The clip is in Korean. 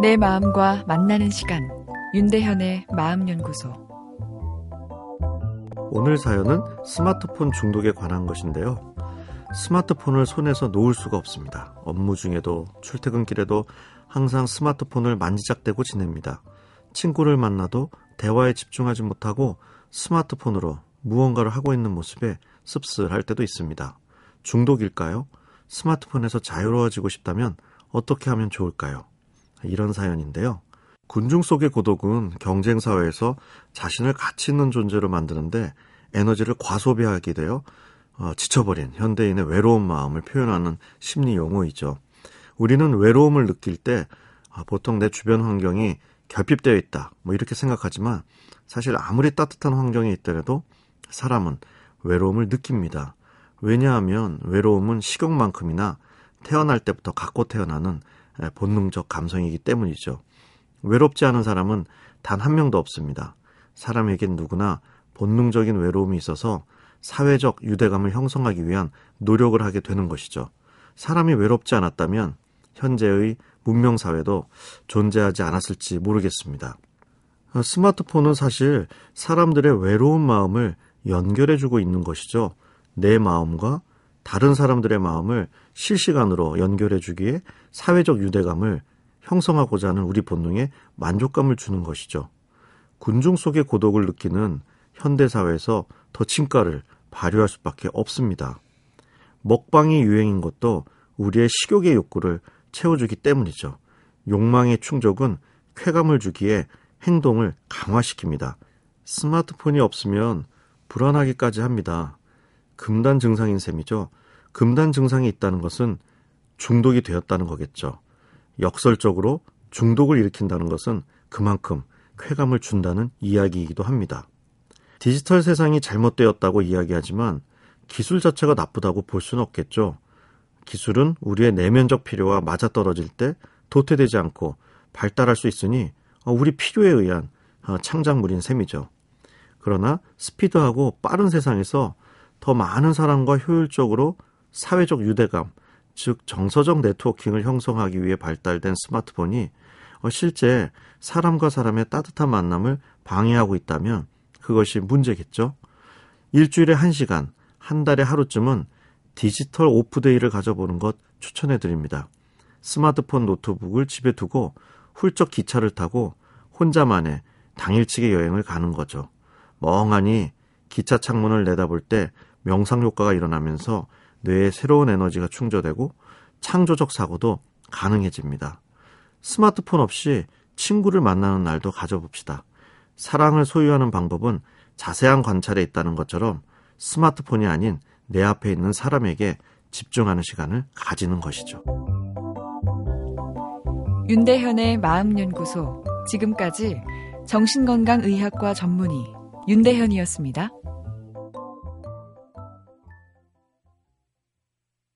내 마음과 만나는 시간 윤대현의 마음연구소 오늘 사연은 스마트폰 중독에 관한 것인데요. 스마트폰을 손에서 놓을 수가 없습니다. 업무 중에도 출퇴근길에도 항상 스마트폰을 만지작대고 지냅니다. 친구를 만나도 대화에 집중하지 못하고 스마트폰으로 무언가를 하고 있는 모습에 씁쓸할 때도 있습니다. 중독일까요? 스마트폰에서 자유로워지고 싶다면 어떻게 하면 좋을까요? 이런 사연인데요. 군중 속의 고독은 경쟁 사회에서 자신을 가치 있는 존재로 만드는데 에너지를 과소비하게 되어 어, 지쳐버린 현대인의 외로운 마음을 표현하는 심리 용어이죠. 우리는 외로움을 느낄 때 아, 보통 내 주변 환경이 결핍되어 있다. 뭐 이렇게 생각하지만 사실 아무리 따뜻한 환경에 있더라도 사람은 외로움을 느낍니다. 왜냐하면 외로움은 식욕만큼이나 태어날 때부터 갖고 태어나는 본능적 감성이기 때문이죠. 외롭지 않은 사람은 단 한 명도 없습니다. 사람에겐 누구나 본능적인 외로움이 있어서 사회적 유대감을 형성하기 위한 노력을 하게 되는 것이죠. 사람이 외롭지 않았다면 현재의 문명 사회도 존재하지 않았을지 모르겠습니다. 스마트폰은 사실 사람들의 외로운 마음을 연결해주고 있는 것이죠. 내 마음과 다른 사람들의 마음을 실시간으로 연결해 주기에 사회적 유대감을 형성하고자 하는 우리 본능에 만족감을 주는 것이죠. 군중 속의 고독을 느끼는 현대사회에서 더 진가를 발휘할 수밖에 없습니다. 먹방이 유행인 것도 우리의 식욕의 욕구를 채워주기 때문이죠. 욕망의 충족은 쾌감을 주기에 행동을 강화시킵니다. 스마트폰이 없으면 불안하기까지 합니다. 금단 증상인 셈이죠. 금단 증상이 있다는 것은 중독이 되었다는 거겠죠. 역설적으로 중독을 일으킨다는 것은 그만큼 쾌감을 준다는 이야기이기도 합니다. 디지털 세상이 잘못되었다고 이야기하지만 기술 자체가 나쁘다고 볼 수는 없겠죠. 기술은 우리의 내면적 필요와 맞아떨어질 때 도태되지 않고 발달할 수 있으니 우리 필요에 의한 어, 창작물인 셈이죠. 그러나 스피드하고 빠른 세상에서 더 많은 사람과 효율적으로 사회적 유대감, 즉 정서적 네트워킹을 형성하기 위해 발달된 스마트폰이 어, 실제 사람과 사람의 따뜻한 만남을 방해하고 있다면 그것이 문제겠죠. 일주일에 한 시간, 한 달에 하루쯤은 디지털 오프데이를 가져보는 것 추천해 드립니다. 스마트폰 노트북을 집에 두고 훌쩍 기차를 타고 혼자만의 당일치기 여행을 가는 거죠. 멍하니 기차 창문을 내다볼 때 명상 효과가 일어나면서 뇌에 새로운 에너지가 충전되고 창조적 사고도 가능해집니다. 스마트폰 없이 친구를 만나는 날도 가져봅시다. 사랑을 소유하는 방법은 자세한 관찰에 있다는 것처럼 스마트폰이 아닌 내 앞에 있는 사람에게 집중하는 시간을 가지는 것이죠. 윤대현의 마음연구소. 지금까지 정신건강의학과 전문의 윤대현이었습니다.